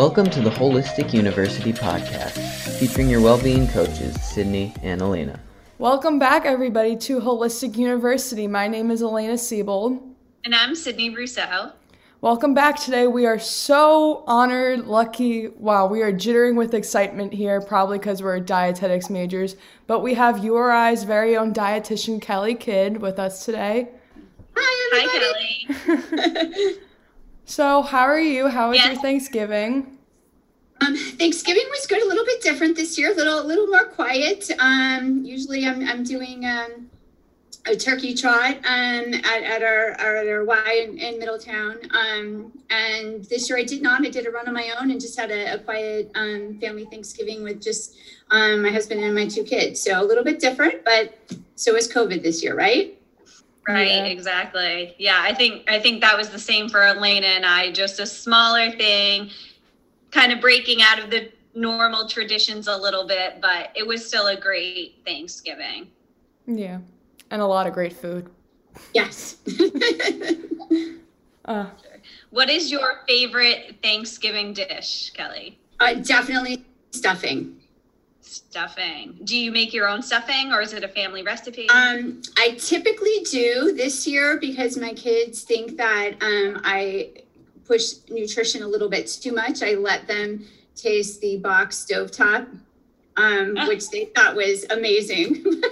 Welcome to the Holistic University podcast, featuring your well-being coaches, Sydney and Elena. Welcome back, everybody, to Holistic University. My name is Elena Siebold. And I'm Sydney Rousseau. Welcome back today. We are so honored, lucky. Wow, we are jittering with excitement here, probably because we're dietetics majors. But we have URI's very own dietitian, Kelly Kidd, with us today. Hi, Kelly. so, how are you? How was Yes. your Thanksgiving? Um, Thanksgiving was good, a little bit different this year, a little, a little more quiet. Um, usually I'm, I'm doing, um, a turkey trot, um, at, at our, our, our Y in, in Middletown. Um, and this year I did not, I did a run on my own and just had a, a quiet, um, family Thanksgiving with just, um, my husband and my two kids. So a little bit different, but so is COVID this year, right? Right, Yeah. exactly. Yeah, I think I think that was the same for Elena and I. Just a smaller thing, kind of breaking out of the normal traditions a little bit, but it was still a great Thanksgiving. Yeah, and a lot of great food. Yes. Uh, What is your favorite Thanksgiving dish, Kelly? uh, definitely stuffing. Stuffing. Do you make your own stuffing or is it a family recipe? Um, I typically do this year because my kids think that um, I push nutrition a little bit too much. I let them taste the box stovetop, um, Ah. which they thought was amazing.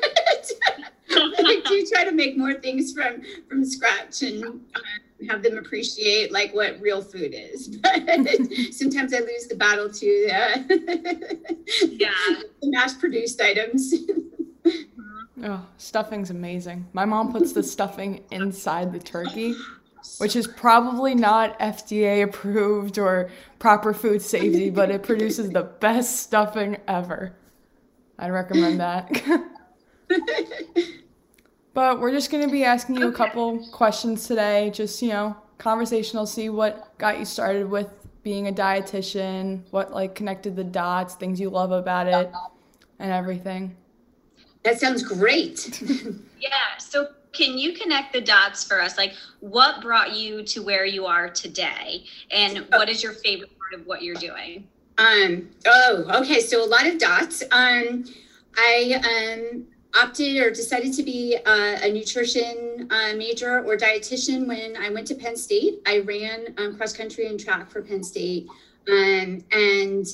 I do try to make more things from from scratch and uh, have them appreciate like what real food is. But sometimes I lose the battle to uh, yeah. the mass-produced items. oh, stuffing's amazing. My mom puts the stuffing inside the turkey, which is probably not FDA approved or proper food safety, but it produces the best stuffing ever. I'd recommend that. but we're just going to be asking you a couple questions today, just, you know, conversational, see what got you started with being a dietitian, what like connected the dots, things you love about it, and everything. That sounds great. Yeah. So can you connect the dots for us? Like what brought you to where you are today? And what is your favorite part of what you're doing? Um, oh, okay. So a lot of dots. Um, I um, opted or decided to be a, nutrition uh, major or dietitian when I went to Penn State. I ran um, cross country and track for Penn State. Um, and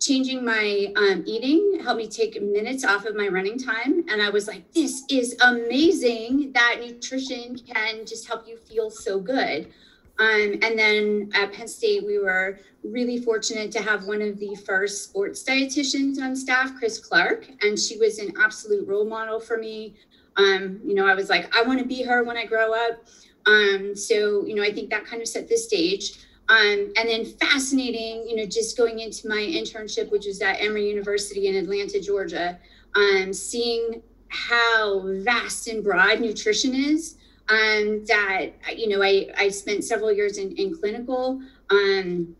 changing my um, eating helped me take minutes off of my running time. And I was like, this is amazing that nutrition can just help you feel so good. Um, and then at Penn State, we were really fortunate to have one of the first sports dietitians on staff, Chris Clark, and she was an absolute role model for me. Um, you know, I was like, I want to be her when I grow up. Um, so, you know, I think that kind of set the stage. Um, and then fascinating, you know, just going into my internship, which was at Emory University in Atlanta, Georgia, um, seeing how vast and broad nutrition is. Um, that you know, I I spent several years in, in clinical, um,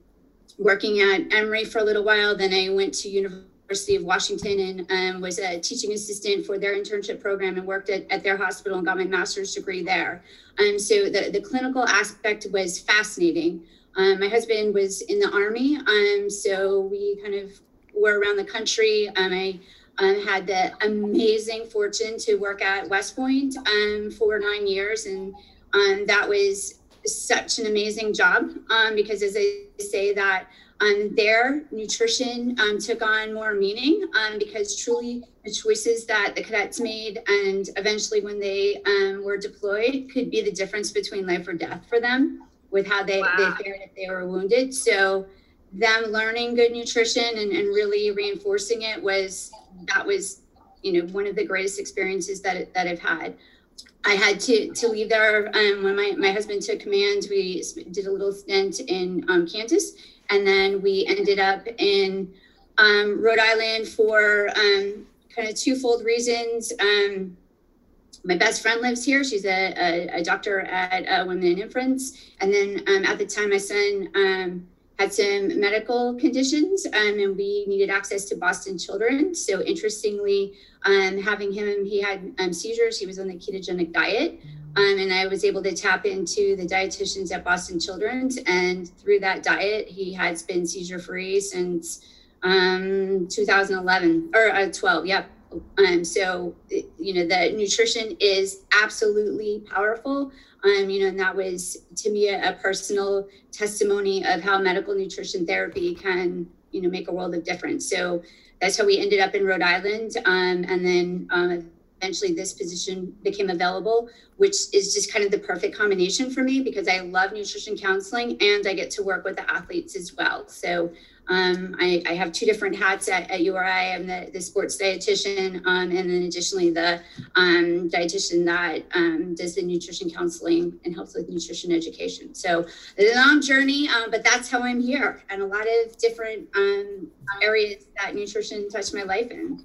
working at Emory for a little while. Then I went to University of Washington and um, was a teaching assistant for their internship program and worked at, at their hospital and got my master's degree there. Um, so the, the clinical aspect was fascinating. Um, my husband was in the army, um, so we kind of were around the country. Um, I um, had the amazing fortune to work at West Point um, for nine years, and um, that was such an amazing job um, because, as I say, that um, their nutrition um, took on more meaning um, because truly the choices that the cadets made and eventually when they um, were deployed could be the difference between life or death for them with how they, Wow. they fared if they were wounded. So them learning good nutrition and, and really reinforcing it was that was you know one of the greatest experiences that that I've had. I had to to leave there um, when my, my husband took command. We did a little stint in um, Kansas, and then we ended up in um, Rhode Island for um, kind of twofold reasons. Um, my best friend lives here. She's a, a, a doctor at uh, Women and Infants, and then um, at the time my son had some medical conditions um, and we needed access to Boston Children. So, interestingly, um, having him, he had um, seizures, he was on the ketogenic diet. Um, and I was able to tap into the dietitians at Boston Children's. And through that diet, he has been seizure free since um, 2011 or uh, 12. Yep. Um, so, you know, the nutrition is absolutely powerful. Um, you know, and that was to me a, a, personal testimony of how medical nutrition therapy can, you know, make a world of difference. So that's how we ended up in Rhode Island. Um, and then um, eventually this position became available, which is just kind of the perfect combination for me because I love nutrition counseling and I get to work with the athletes as well. So um, I, I, have two different hats at, at URI. I'm the, the sports dietitian, um, and then additionally the um, dietitian that um, does the nutrition counseling and helps with nutrition education. So a long journey, um, but that's how I'm here, and a lot of different um, areas that nutrition touched my life in.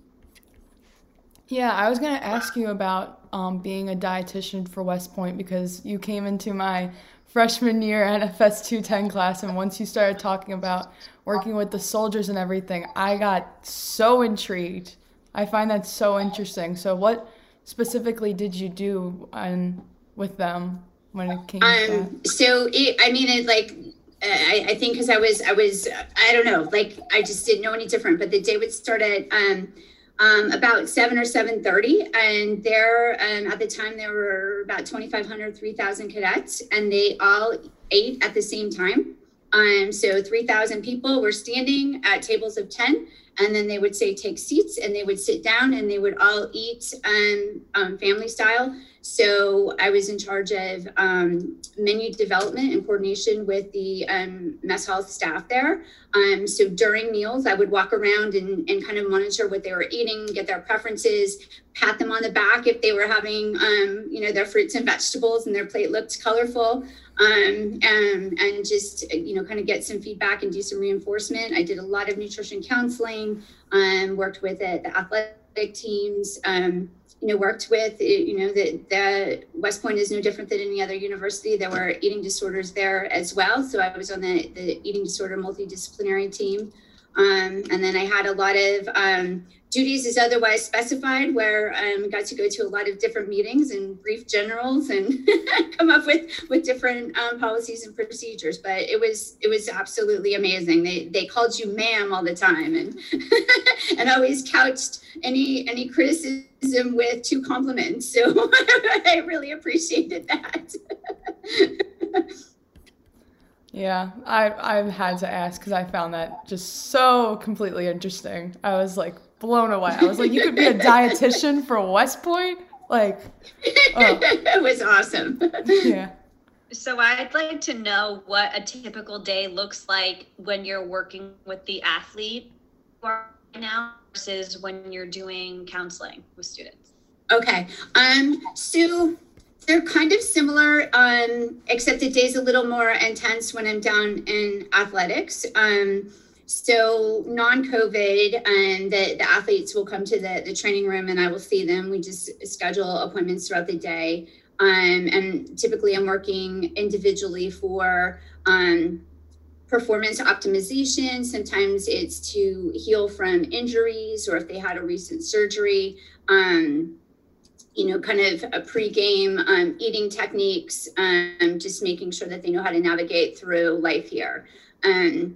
Yeah, I was going to ask you about being a dietitian for West Point because you came into my freshman year NFS 210 class, and once you started talking about working with the soldiers and everything, I got so intrigued. I find that so interesting. So, what specifically did you do on, with them when it came? To Um, so it, I mean, it like I, I think because I was I was I don't know, like I just didn't know any different. But the day would start at um, um, about 7 or 7.30 and there um, at the time there were about 2500 3000 cadets and they all ate at the same time. Um, so 3000 people were standing at tables of 10 and then they would say take seats and they would sit down and they would all eat um, um, family style. So i was in charge of um, menu development and coordination with the um, mess hall staff there. Um, so during meals i would walk around and, and kind of monitor what they were eating get their preferences pat them on the back if they were having um, you know their fruits and vegetables and their plate looked colorful. Um, and, and just you know kind of get some feedback and do some reinforcement. I did a lot of nutrition counseling um, worked with it, the athletic teams um, you know worked with you know the, the west point is no different than any other university. There were eating disorders there as well. So i was on the, the eating disorder multidisciplinary team um, and then i had a lot of um, duties as otherwise specified, where I um, got to go to a lot of different meetings and brief generals and come up with with different um, policies and procedures. But it was it was absolutely amazing. They they called you ma'am all the time and and always couched any any criticism with two compliments. So I really appreciated that. Yeah, I I've had to ask because I found that just so completely interesting. I was like, blown away. I was like, you could be a dietitian for West Point? Like, oh. it was awesome. yeah. So I'd like to know what a typical day looks like when you're working with the athlete right now versus when you're doing counseling with students. Okay. Um, so they're kind of similar, um, except the day's a little more intense when I'm down in athletics. Um, so non-COVID, and the, the athletes will come to the, the training room and I will see them. We just schedule appointments throughout the day. Um, and typically I'm working individually for um, performance optimization. Sometimes it's to heal from injuries or if they had a recent surgery. Um, you know, kind of a pre-game um, eating techniques, um, just making sure that they know how to navigate through life here. Um,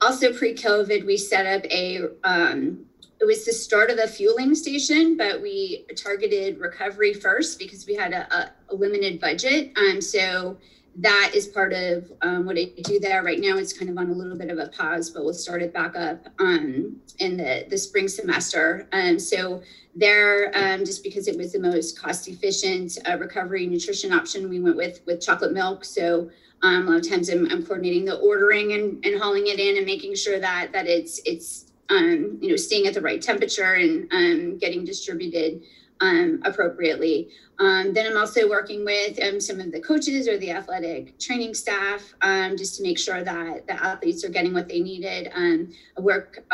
also pre-COVID, we set up a, um, it was the start of a fueling station, but we targeted recovery first because we had a, a limited budget. Um, so that is part of um, what I do there right now. It's kind of on a little bit of a pause, but we'll start it back up um, in the, the spring semester. Um, so there, um, just because it was the most cost efficient uh, recovery nutrition option, we went with with chocolate milk. So um, a lot of times I'm, I'm, coordinating the ordering and, and hauling it in and making sure that that it's it's um, you know staying at the right temperature and getting distributed um, appropriately. Um, then I'm also working with um, some of the coaches or the athletic training staff just to make sure that the athletes are getting what they needed. I work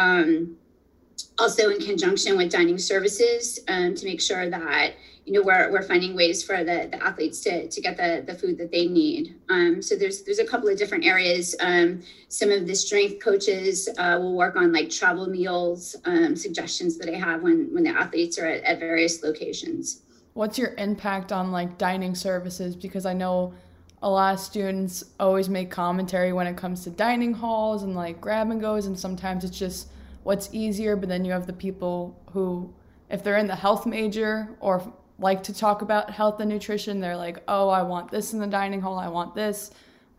also in conjunction with dining services um, to make sure that you know we're, we're finding ways for the, the athletes to, to get the, the food that they need. Um, so there's there's a couple of different areas. Um, some of the strength coaches uh, will work on like travel meals um, suggestions that i have when when the athletes are at, at various locations. What's your impact on like dining services? Because i know a lot of students always make commentary when it comes to dining halls and like grab and goes and sometimes it's just what's easier, but then you have the people who, if they're in the health major or like to talk about health and nutrition, they're like, oh, I want this in the dining hall, I want this,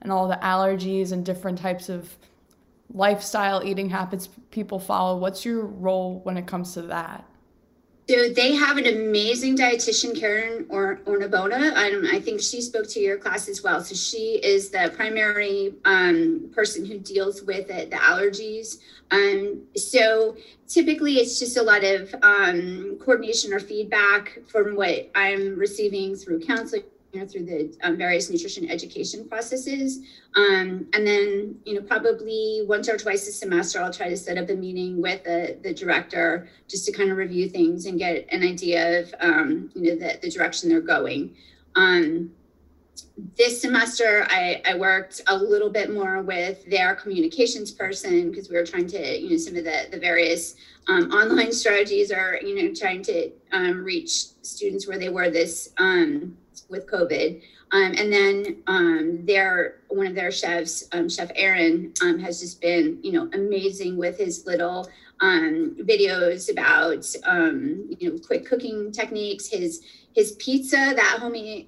and all the allergies and different types of lifestyle eating habits people follow. What's your role when it comes to that? So they have an amazing dietitian, Karen or Ornabona. I, I think she spoke to your class as well. So she is the primary um, person who deals with it, the allergies. Um, so typically it's just a lot of um, coordination or feedback from what I'm receiving through counseling you know, through the um, various nutrition education processes. Um, and then, you know, probably once or twice a semester, I'll try to set up a meeting with the, the director just to kind of review things and get an idea of, um, you know, the, the direction they're going. Um, this semester, I, I worked a little bit more with their communications person because we were trying to, you know, some of the, the various um, online strategies are, you know, trying to um, reach students where they were this with COVID. Um, and then um, their one of their chefs, um, Chef Aaron, um, has just been you know amazing with his little um, videos about um, you know quick cooking techniques. His his pizza, that homie,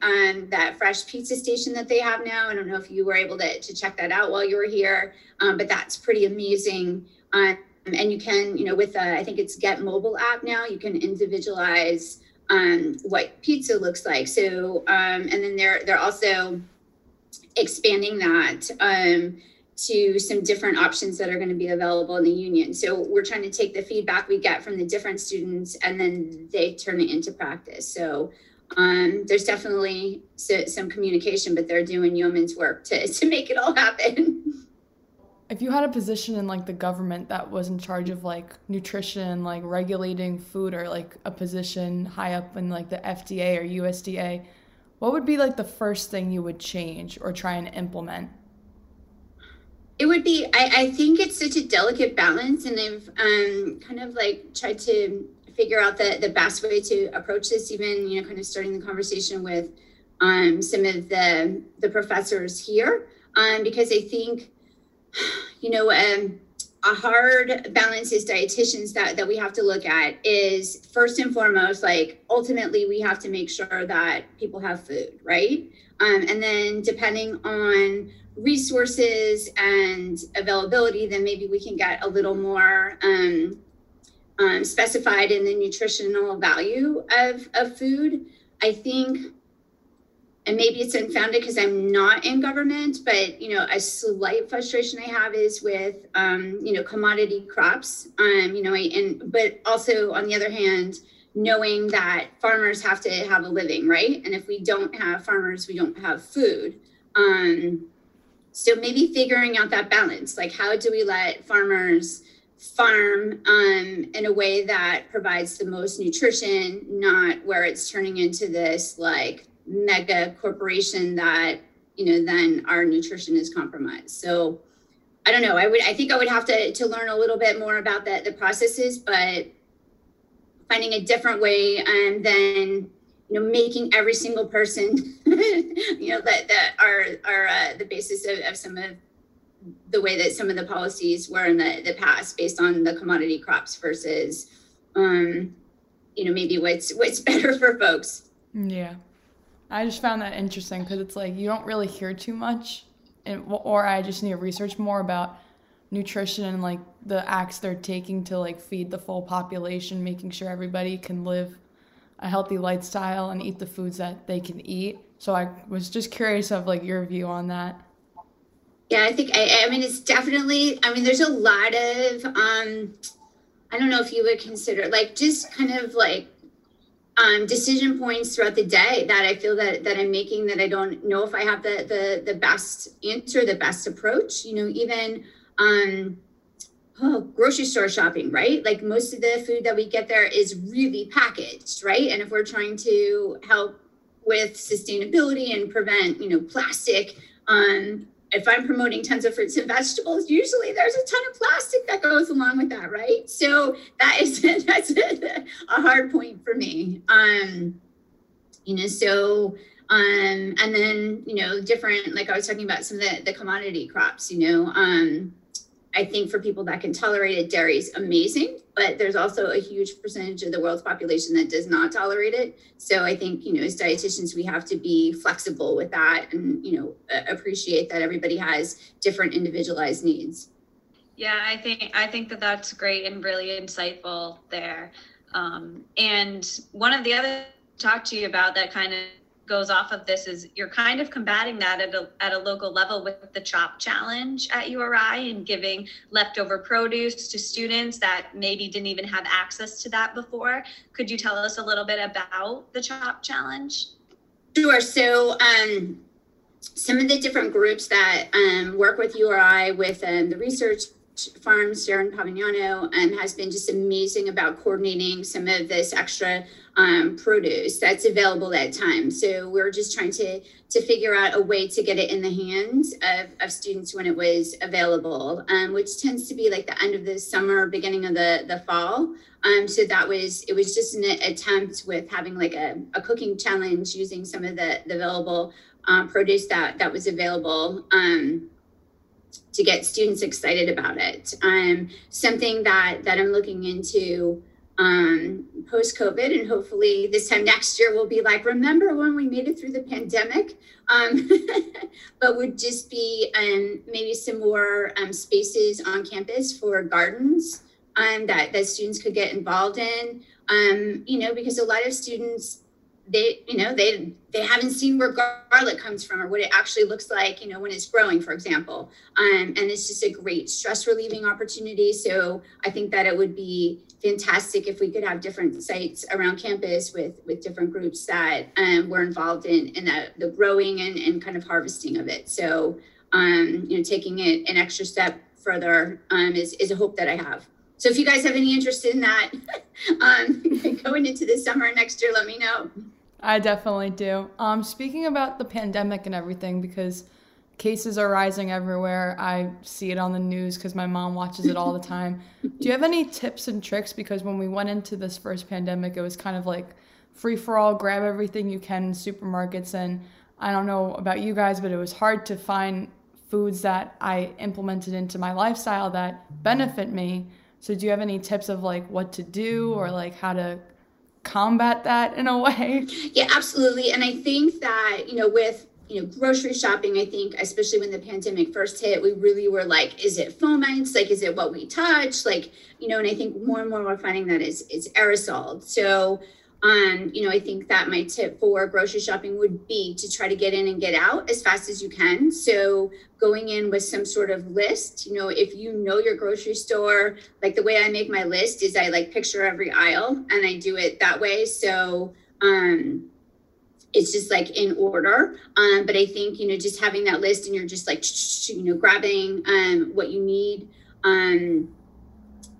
that fresh pizza station that they have now. I don't know if you were able to, to check that out while you were here, but that's pretty amazing. and you can you know with I think it's Get Mobile app now. You can individualize um, what pizza looks like. So, um, and then they're they're also expanding that um, to some different options that are going to be available in the union. So we're trying to take the feedback we get from the different students and then they turn it into practice. So um, there's definitely so, some communication, but they're doing yeoman's work to, to make it all happen. If you had a position in like the government that was in charge of like nutrition like regulating food or like a position high up in like the fda or usda what would be like the first thing you would change or try and implement? It would be i, I think it's such a delicate balance and i've um, kind of like tried to figure out the, the best way to approach this even you know kind of starting the conversation with um, some of the the professors here um, because i think you know, um, a hard balance is dietitians that, that we have to look at is first and foremost, like ultimately we have to make sure that people have food, right? Um, and then depending on resources and availability, then maybe we can get a little more um, um, specified in the nutritional value of, of food. I think and maybe it's unfounded because I'm not in government, but you know, a slight frustration I have is with um, you know commodity crops. Um, you know, and but also on the other hand, knowing that farmers have to have a living, right? And if we don't have farmers, we don't have food. Um, so maybe figuring out that balance, like how do we let farmers farm um, in a way that provides the most nutrition, not where it's turning into this like mega corporation that you know then our nutrition is compromised. So i don't know. I would i think i would have to to learn a little bit more about the the processes but finding a different way and then you know making every single person you know that that are are uh, the basis of, of some of the way that some of the policies were in the, the past based on the commodity crops versus um you know maybe what's what's better for folks. Yeah I just found that interesting because it's like you don't really hear too much, and, or I just need to research more about nutrition and like the acts they're taking to like feed the full population, making sure everybody can live a healthy lifestyle and eat the foods that they can eat. So I was just curious of like your view on that. Yeah, I think I, I mean it's definitely. I mean, there's a lot of um, I don't know if you would consider like just kind of like um, decision points throughout the day that I feel that that I'm making that I don't know if I have the the the best answer, the best approach. You know, even um, oh, grocery store shopping, right? Like most of the food that we get there is really packaged, right? And if we're trying to help with sustainability and prevent, you know, plastic, um, if I'm promoting tons of fruits and vegetables, usually there's a ton of plastic that goes along with that, right? So that is that's a, a hard point for me. Um, you know, so um, and then you know, different like I was talking about some of the the commodity crops, you know, um, I think for people that can tolerate it, dairy is amazing, but there's also a huge percentage of the world's population that does not tolerate it. So I think, you know, as dietitians, we have to be flexible with that and, you know, appreciate that everybody has different individualized needs. Yeah, I think I think that that's great and really insightful there. Um, and one of the other talk to you about that kind of goes off of this is you're kind of combating that at a, at a local level with the chop challenge at URI and giving leftover produce to students that maybe didn't even have access to that before. Could you tell us a little bit about the chop challenge? Sure. So, um, some of the different groups that um, work with URI with um, the research farms, Sharon Pavignano, um, has been just amazing about coordinating some of this extra um, produce that's available at times. So we're just trying to to figure out a way to get it in the hands of, of students when it was available, um, which tends to be like the end of the summer, beginning of the the fall. Um, so that was it was just an attempt with having like a, a cooking challenge using some of the, the available um, produce that that was available. Um, to get students excited about it. Um, something that that I'm looking into um, post COVID, and hopefully this time next year we'll be like, remember when we made it through the pandemic? Um, but would just be um, maybe some more um, spaces on campus for gardens um, that that students could get involved in. Um, you know, because a lot of students they you know they they haven't seen where garlic comes from or what it actually looks like you know when it's growing for example. Um, and it's just a great stress relieving opportunity. So i think that it would be fantastic if we could have different sites around campus with with different groups that um, were involved in in the, growing and, and kind of harvesting of it. So um, you know taking it an extra step further um, is, is a hope that i have. So if you guys have any interest in that um, going into the summer next year, let me know. I definitely do. Um, speaking about the pandemic and everything, because cases are rising everywhere. I see it on the news because my mom watches it all the time. do you have any tips and tricks? Because when we went into this first pandemic, it was kind of like free for all, grab everything you can in supermarkets. And I don't know about you guys, but it was hard to find foods that I implemented into my lifestyle that benefit me. So do you have any tips of like what to do or like how to combat that in a way? Yeah, absolutely. And I think that, you know, with you know, grocery shopping, I think, especially when the pandemic first hit, we really were like, is it fomites? Like, is it what we touch? Like, you know, and I think more and more we're finding that is it's aerosol. So um, you know, I think that my tip for grocery shopping would be to try to get in and get out as fast as you can. So going in with some sort of list, you know, if you know your grocery store, like the way I make my list is I like picture every aisle and I do it that way. So um it's just like in order. Um, but I think, you know, just having that list and you're just like, you know, grabbing um, what you need. Um,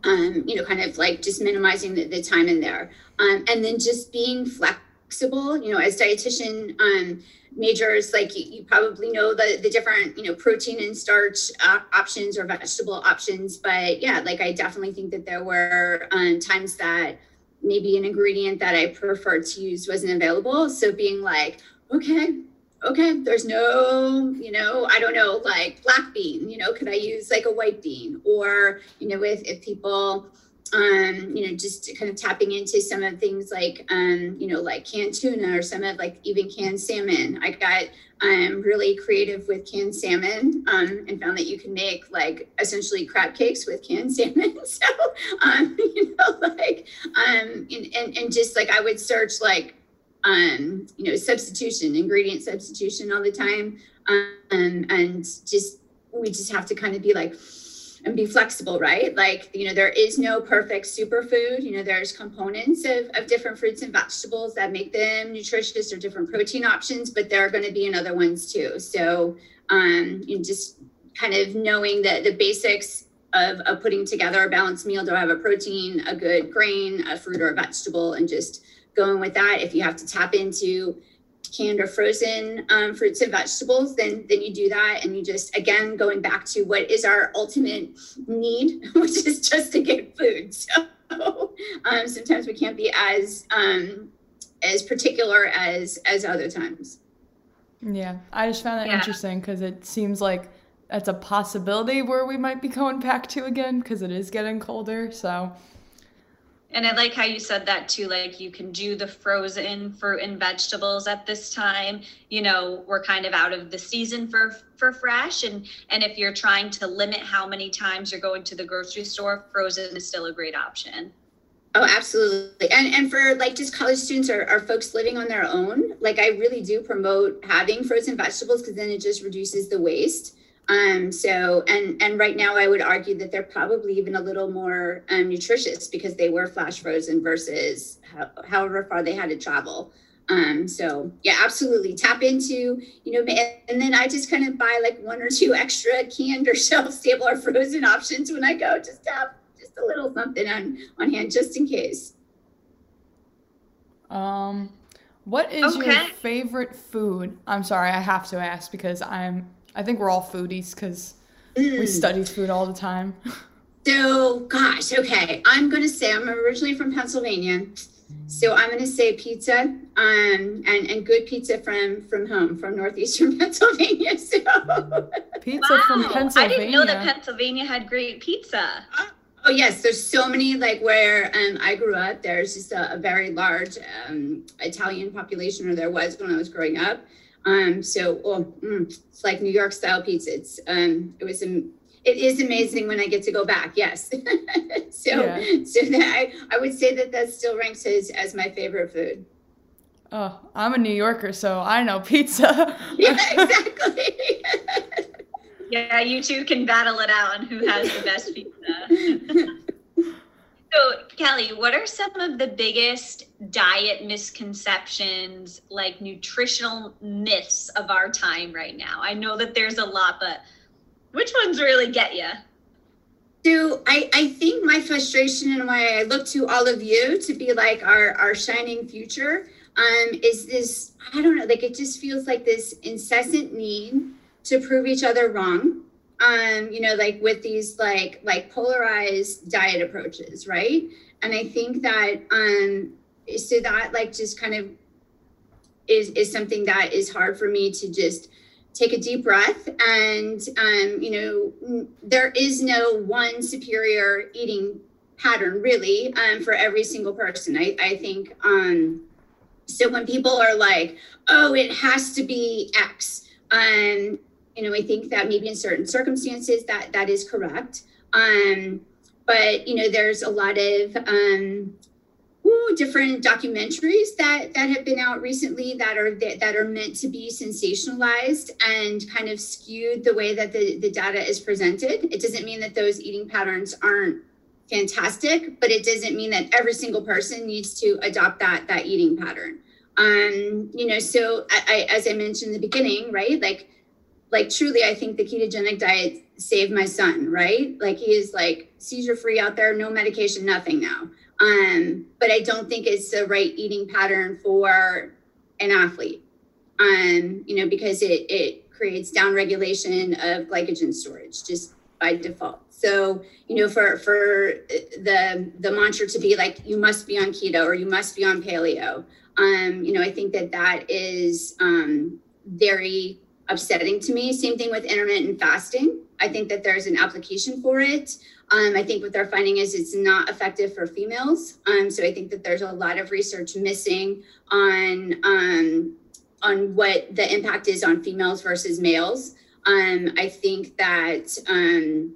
um, you know, kind of like just minimizing the, the time in there. Um, and then just being flexible, you know, as dietitian um, majors, like you, you, probably know the, the different, you know, protein and starch uh, options or vegetable options. But yeah, like I definitely think that there were um, times that maybe an ingredient that I preferred to use wasn't available. So being like, okay, okay, there's no, you know, I don't know, like black bean, you know, could I use like a white bean? Or, you know, if, if people, um, you know, just kind of tapping into some of things like, um, you know, like canned tuna or some of like even canned salmon. I got um, really creative with canned salmon um, and found that you can make like essentially crab cakes with canned salmon. so, um, you know, like, um, and, and, and just like I would search like um, you know, substitution, ingredient substitution all the time. Um, and just, we just have to kind of be like, and be flexible, right? Like, you know, there is no perfect superfood. You know, there's components of, of different fruits and vegetables that make them nutritious or different protein options, but there are going to be in other ones too. So, um, you know, just kind of knowing that the basics of, of putting together a balanced meal. Do I have a protein, a good grain, a fruit or a vegetable, and just going with that. If you have to tap into canned or frozen um, fruits and vegetables, then then you do that, and you just again going back to what is our ultimate need, which is just to get food. So um, sometimes we can't be as um, as particular as as other times. Yeah, I just found that yeah. interesting because it seems like that's a possibility where we might be going back to again because it is getting colder. So and I like how you said that too. Like you can do the frozen fruit and vegetables at this time. You know, we're kind of out of the season for for fresh, and and if you're trying to limit how many times you're going to the grocery store, frozen is still a great option. Oh, absolutely. And and for like just college students or, or folks living on their own, like I really do promote having frozen vegetables because then it just reduces the waste. Um, so, and and right now, I would argue that they're probably even a little more um, nutritious because they were flash frozen versus how, however far they had to travel. Um, so yeah, absolutely tap into you know, and then I just kind of buy like one or two extra canned or shelf stable or frozen options when I go, just to have just a little something on on hand just in case. Um, what is okay. your favorite food? I'm sorry, I have to ask because I'm I think we're all foodies because mm. we study food all the time. So, gosh, okay. I'm going to say I'm originally from Pennsylvania. So I'm going to say pizza, um, and and good pizza from from home, from northeastern Pennsylvania. So pizza wow. from Pennsylvania. I didn't know that Pennsylvania had great pizza. Uh, oh yes, there's so many. Like where um, I grew up, there's just a, a very large um, Italian population, or there was when I was growing up. Um, so, oh, mm, it's like New York style pizza. It's um, it was it is amazing when I get to go back. Yes. so, yeah. so that I, I would say that that still ranks as as my favorite food. Oh, I'm a New Yorker, so I know pizza. yeah, exactly. yeah, you two can battle it out on who has the best pizza. So, Kelly, what are some of the biggest diet misconceptions, like nutritional myths of our time right now? I know that there's a lot, but which ones really get you? So I, I think my frustration and why I look to all of you to be like our, our shining future um, is this, I don't know, like it just feels like this incessant need to prove each other wrong um, you know, like with these like like polarized diet approaches, right? And I think that um so that like just kind of is is something that is hard for me to just take a deep breath and um, you know there is no one superior eating pattern really um, for every single person i, I think um, so when people are like oh it has to be x um, you know, I think that maybe in certain circumstances that that is correct. Um, but you know, there's a lot of um, ooh, different documentaries that that have been out recently that are that, are meant to be sensationalized and kind of skewed the way that the, the data is presented. It doesn't mean that those eating patterns aren't fantastic, but it doesn't mean that every single person needs to adopt that that eating pattern. Um, you know, so I, I as I mentioned in the beginning, right? Like like truly i think the ketogenic diet saved my son right? Like he is like seizure free out there no medication nothing now. Um but i don't think it's the right eating pattern for an athlete. Um you know because it it creates down regulation of glycogen storage just by default. So you know for for the the mantra to be like you must be on keto or you must be on paleo um you know i think that that is um very upsetting to me. Same thing with intermittent fasting. I think that there's an application for it. Um, I think what they're finding is it's not effective for females. Um, so I think that there's a lot of research missing on um, on what the impact is on females versus males. Um, I think that um,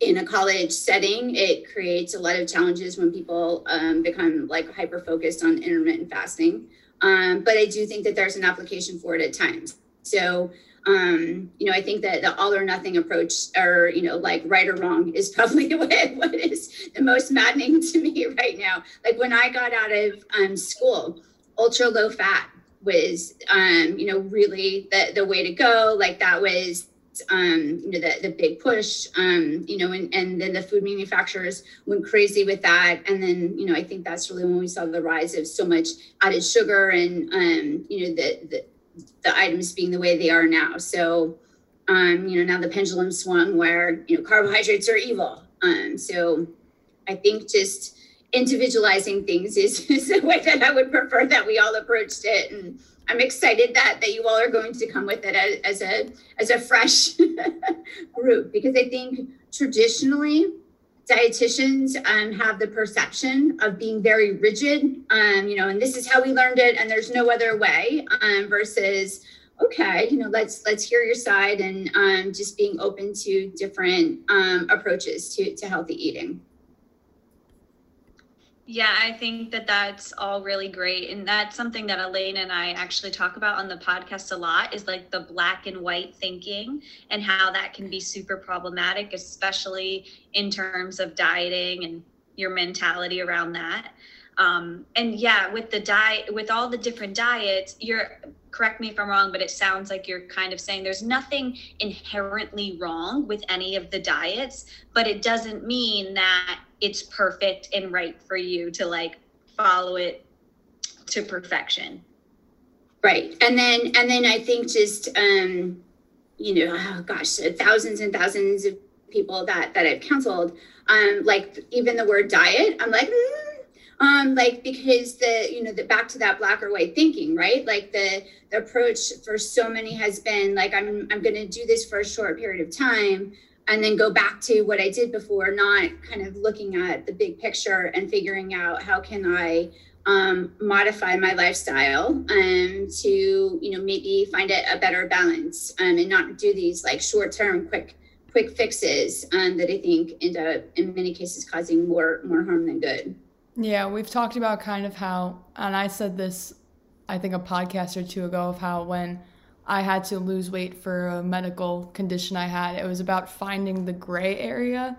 in a college setting, it creates a lot of challenges when people um, become like hyper focused on intermittent fasting. but I do think that there's an application for it at times. So, um, you know, I think that the all or nothing approach, or you know, like right or wrong, is probably what, what is the most maddening to me right now. Like when I got out of um, school, ultra low fat was, um, you know, really the the way to go. Like that was um, you know, the, the big push, um, you know, and, and then the food manufacturers went crazy with that. And then, you know, I think that's really when we saw the rise of so much added sugar and, um, you know, the, the, the items being the way they are now. So, um, you know, now the pendulum swung where, you know, carbohydrates are evil. Um, so I think just individualizing things is, is the way that I would prefer that we all approached it. And, I'm excited that that you all are going to come with it as, as a as a fresh group because I think traditionally dietitians um, have the perception of being very rigid, um, you know, and this is how we learned it, and there's no other way. Um, versus, okay, you know, let's let's hear your side and um, just being open to different um, approaches to to healthy eating. Yeah, I think that that's all really great. And that's something that Elaine and I actually talk about on the podcast a lot is like the black and white thinking and how that can be super problematic, especially in terms of dieting and your mentality around that. Um, and yeah, with the diet, with all the different diets, you're correct me if I'm wrong, but it sounds like you're kind of saying there's nothing inherently wrong with any of the diets, but it doesn't mean that it's perfect and right for you to like follow it to perfection. Right. And then and then I think just um you know, oh gosh, thousands and thousands of people that that I've counseled um like even the word diet, I'm like mm, um like because the you know the back to that black or white thinking right like the the approach for so many has been like i'm i'm going to do this for a short period of time and then go back to what i did before not kind of looking at the big picture and figuring out how can i um, modify my lifestyle um, to you know maybe find a, a better balance um, and not do these like short term quick quick fixes um, that i think end up in many cases causing more more harm than good. Yeah, we've talked about kind of how, and I said this, I think a podcast or two ago, of how when I had to lose weight for a medical condition I had, it was about finding the gray area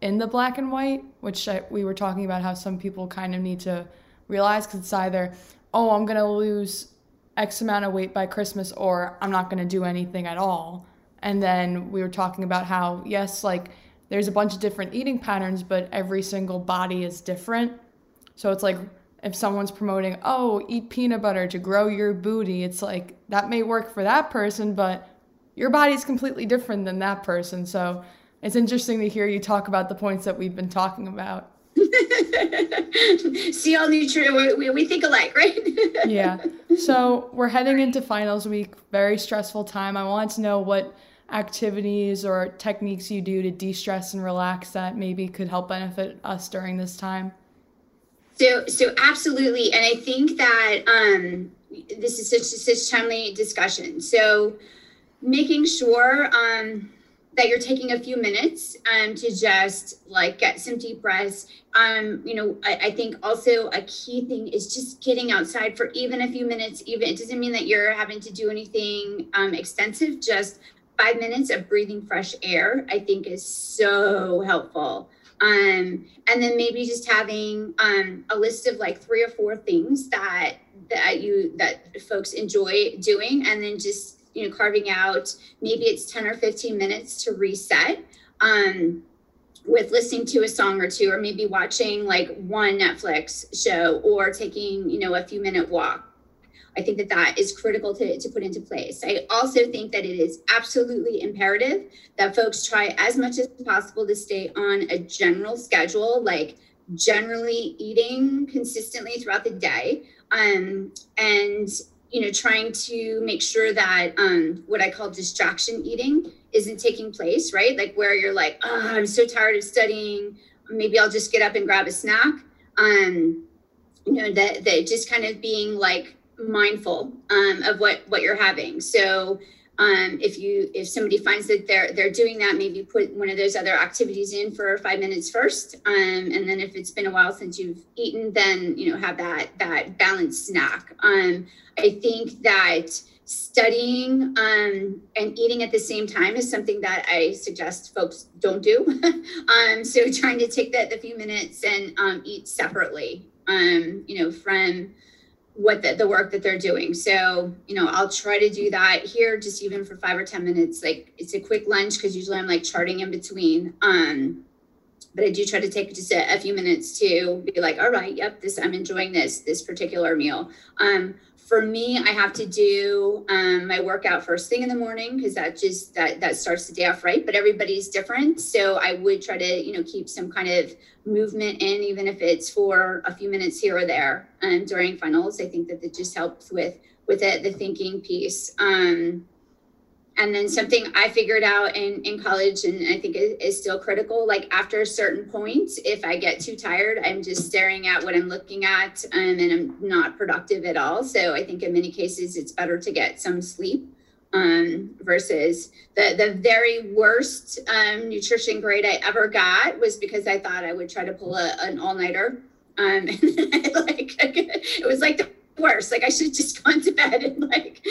in the black and white, which I, we were talking about how some people kind of need to realize because it's either, oh, I'm going to lose X amount of weight by Christmas, or I'm not going to do anything at all. And then we were talking about how, yes, like there's a bunch of different eating patterns, but every single body is different. So it's like if someone's promoting, oh, eat peanut butter to grow your booty, it's like that may work for that person, but your body's completely different than that person. So it's interesting to hear you talk about the points that we've been talking about. See, all nutrient, we, we think alike, right? yeah. So we're heading into finals week, very stressful time. I wanted to know what activities or techniques you do to de stress and relax that maybe could help benefit us during this time. So, so absolutely, and I think that um, this is such such timely discussion. So, making sure um, that you're taking a few minutes um, to just like get some deep breaths. Um, you know, I, I think also a key thing is just getting outside for even a few minutes. Even it doesn't mean that you're having to do anything um, extensive. Just five minutes of breathing fresh air, I think, is so helpful. Um, and then maybe just having um, a list of like three or four things that that you that folks enjoy doing, and then just you know carving out maybe it's 10 or 15 minutes to reset um, with listening to a song or two or maybe watching like one netflix show or taking you know a few minute walk I think that that is critical to, to put into place. I also think that it is absolutely imperative that folks try as much as possible to stay on a general schedule, like generally eating consistently throughout the day. Um, and you know, trying to make sure that um, what I call distraction eating isn't taking place, right? Like where you're like, oh, I'm so tired of studying. Maybe I'll just get up and grab a snack. Um, you know, that that just kind of being like mindful um, of what what you're having. So um, if you if somebody finds that they're they're doing that, maybe put one of those other activities in for five minutes first, um, and then if it's been a while since you've eaten, then you know have that that balanced snack. Um, I think that studying um, and eating at the same time is something that I suggest folks don't do. um, so trying to take that the few minutes and um, eat separately, um, you know, from what the, the work that they're doing. So, you know, I'll try to do that here just even for five or 10 minutes. Like it's a quick lunch because usually I'm like charting in between. Um, but I do try to take just a, a, few minutes to be like, all right, yep, this I'm enjoying this this particular meal. Um, for me, I have to do um, my workout first thing in the morning because that just that that starts the day off right. But everybody's different, so I would try to you know keep some kind of movement in, even if it's for a few minutes here or there. Um, during finals, I think that that just helps with with it, the thinking piece. Um, and then something I figured out in, in college and I think is, is still critical, like after a certain point, if I get too tired, I'm just staring at what I'm looking at um, and I'm not productive at all. So I think in many cases it's better to get some sleep um, versus the, the very worst um, nutrition grade I ever got was because I thought I would try to pull a, an all-nighter. Um, like it was like the worse. Like I should have just gone to bed and like,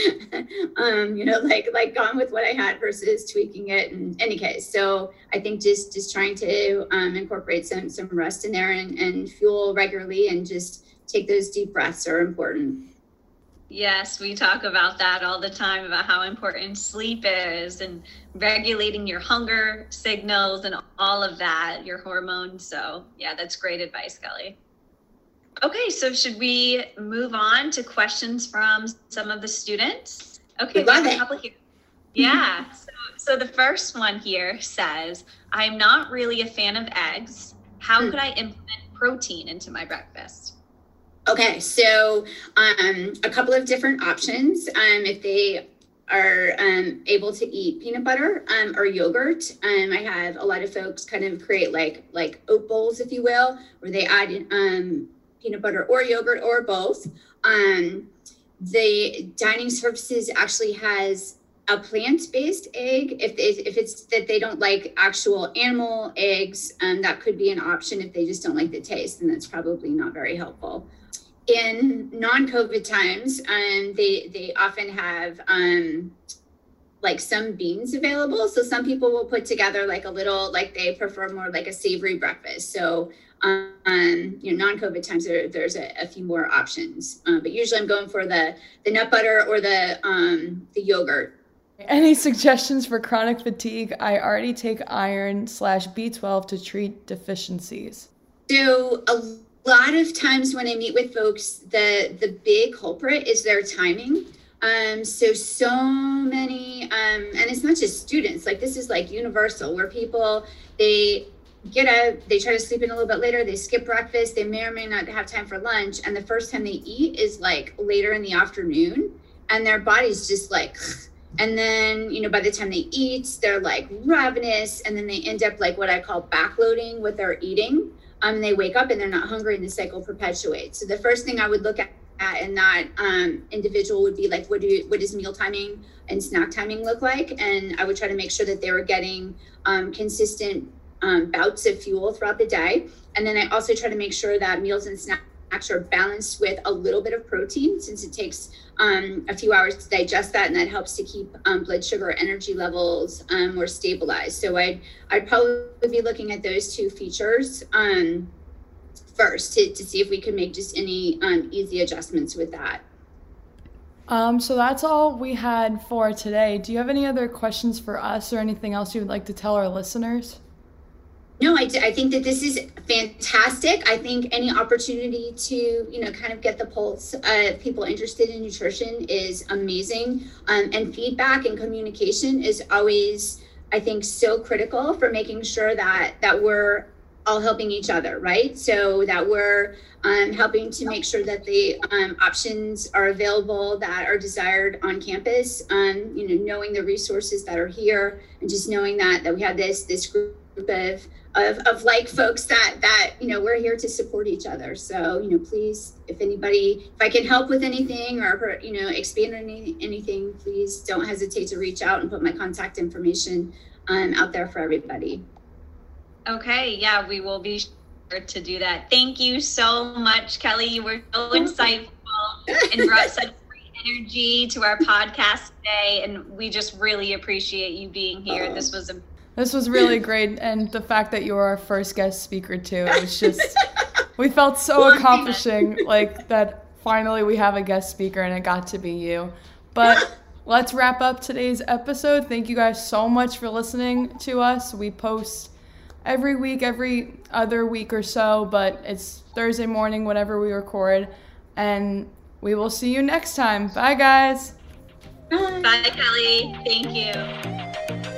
um, you know, like like gone with what I had versus tweaking it. In any case, so I think just just trying to um, incorporate some some rest in there and, and fuel regularly and just take those deep breaths are important. Yes, we talk about that all the time about how important sleep is and regulating your hunger signals and all of that, your hormones. So, yeah, that's great advice, Kelly. Okay, so should we move on to questions from some of the students? Okay, we have a couple here. Yeah. so, so the first one here says, I'm not really a fan of eggs. How hmm. could I implement protein into my breakfast? Okay, so um, a couple of different options. Um, if they are um, able to eat peanut butter um, or yogurt. Um, I have a lot of folks kind of create like like oat bowls, if you will, where they add um, peanut butter or yogurt or both. Um, the dining services actually has a plant-based egg. If, if it's that they don't like actual animal eggs um, that could be an option. If they just don't like the taste and that's probably not very helpful. In non-covid times um, they they often have um, like some beans available. So some people will put together like a little like they prefer more like a savory breakfast. So um, you know, non-COVID times, there, there's a, a, few more options, uh, but usually I'm going for the the nut butter or the um, the yogurt. Any suggestions for chronic fatigue? I already take iron slash B12 to treat deficiencies. So a lot of times when I meet with folks, the the big culprit is their timing. Um, so so many, um, and it's not just students. Like this is like universal, where people they get up, they try to sleep in a little bit later, they skip breakfast, they may or may not have time for lunch. And the first time they eat is like later in the afternoon, and their body's just like, and then, you know, by the time they eat, they're like ravenous, and then they end up like what I call backloading with their eating. Um, they wake up and they're not hungry, and the cycle perpetuates. So the first thing I would look at in that um, individual would be like, what do what does meal timing and snack timing look like? And I would try to make sure that they were getting um, consistent um, bouts of fuel throughout the day. And then I also try to make sure that meals and snacks are balanced with a little bit of protein since it takes um, a few hours to digest that and that helps to keep um, blood sugar energy levels um, more stabilized. So I'd, I'd probably be looking at those two features um, first to, to see if we can make just any um, easy adjustments with that. Um, so that's all we had for today. Do you have any other questions for us or anything else you would like to tell our listeners? No, I, I think that this is fantastic. I think any opportunity to, you know, kind of get the pulse of people interested in nutrition is amazing. Um, and feedback and communication is always, I think, so critical for making sure that that we're all helping each other, right? So that we're um, helping to make sure that the um, options are available that are desired on campus. Um, you know, knowing the resources that are here, and just knowing that that we have this this group of of, of like folks that that you know we're here to support each other. So you know please if anybody if i can help with anything or you know expand any, anything please don't hesitate to reach out and put my contact information um, out there for everybody. Okay yeah we will be sure to do that. Thank you so much kelly. You were so insightful and brought such great energy to our podcast today and we just really appreciate you being here. This was a this was really great, and the fact that you were our first guest speaker too, it was just we felt so accomplishing, like that finally we have a guest speaker and it got to be you. But let's wrap up today's episode. Thank you guys so much for listening to us. We post every week, every other week or so, but it's Thursday morning whenever we record. And we will see you next time. Bye, guys. Bye, Kelly. Thank you.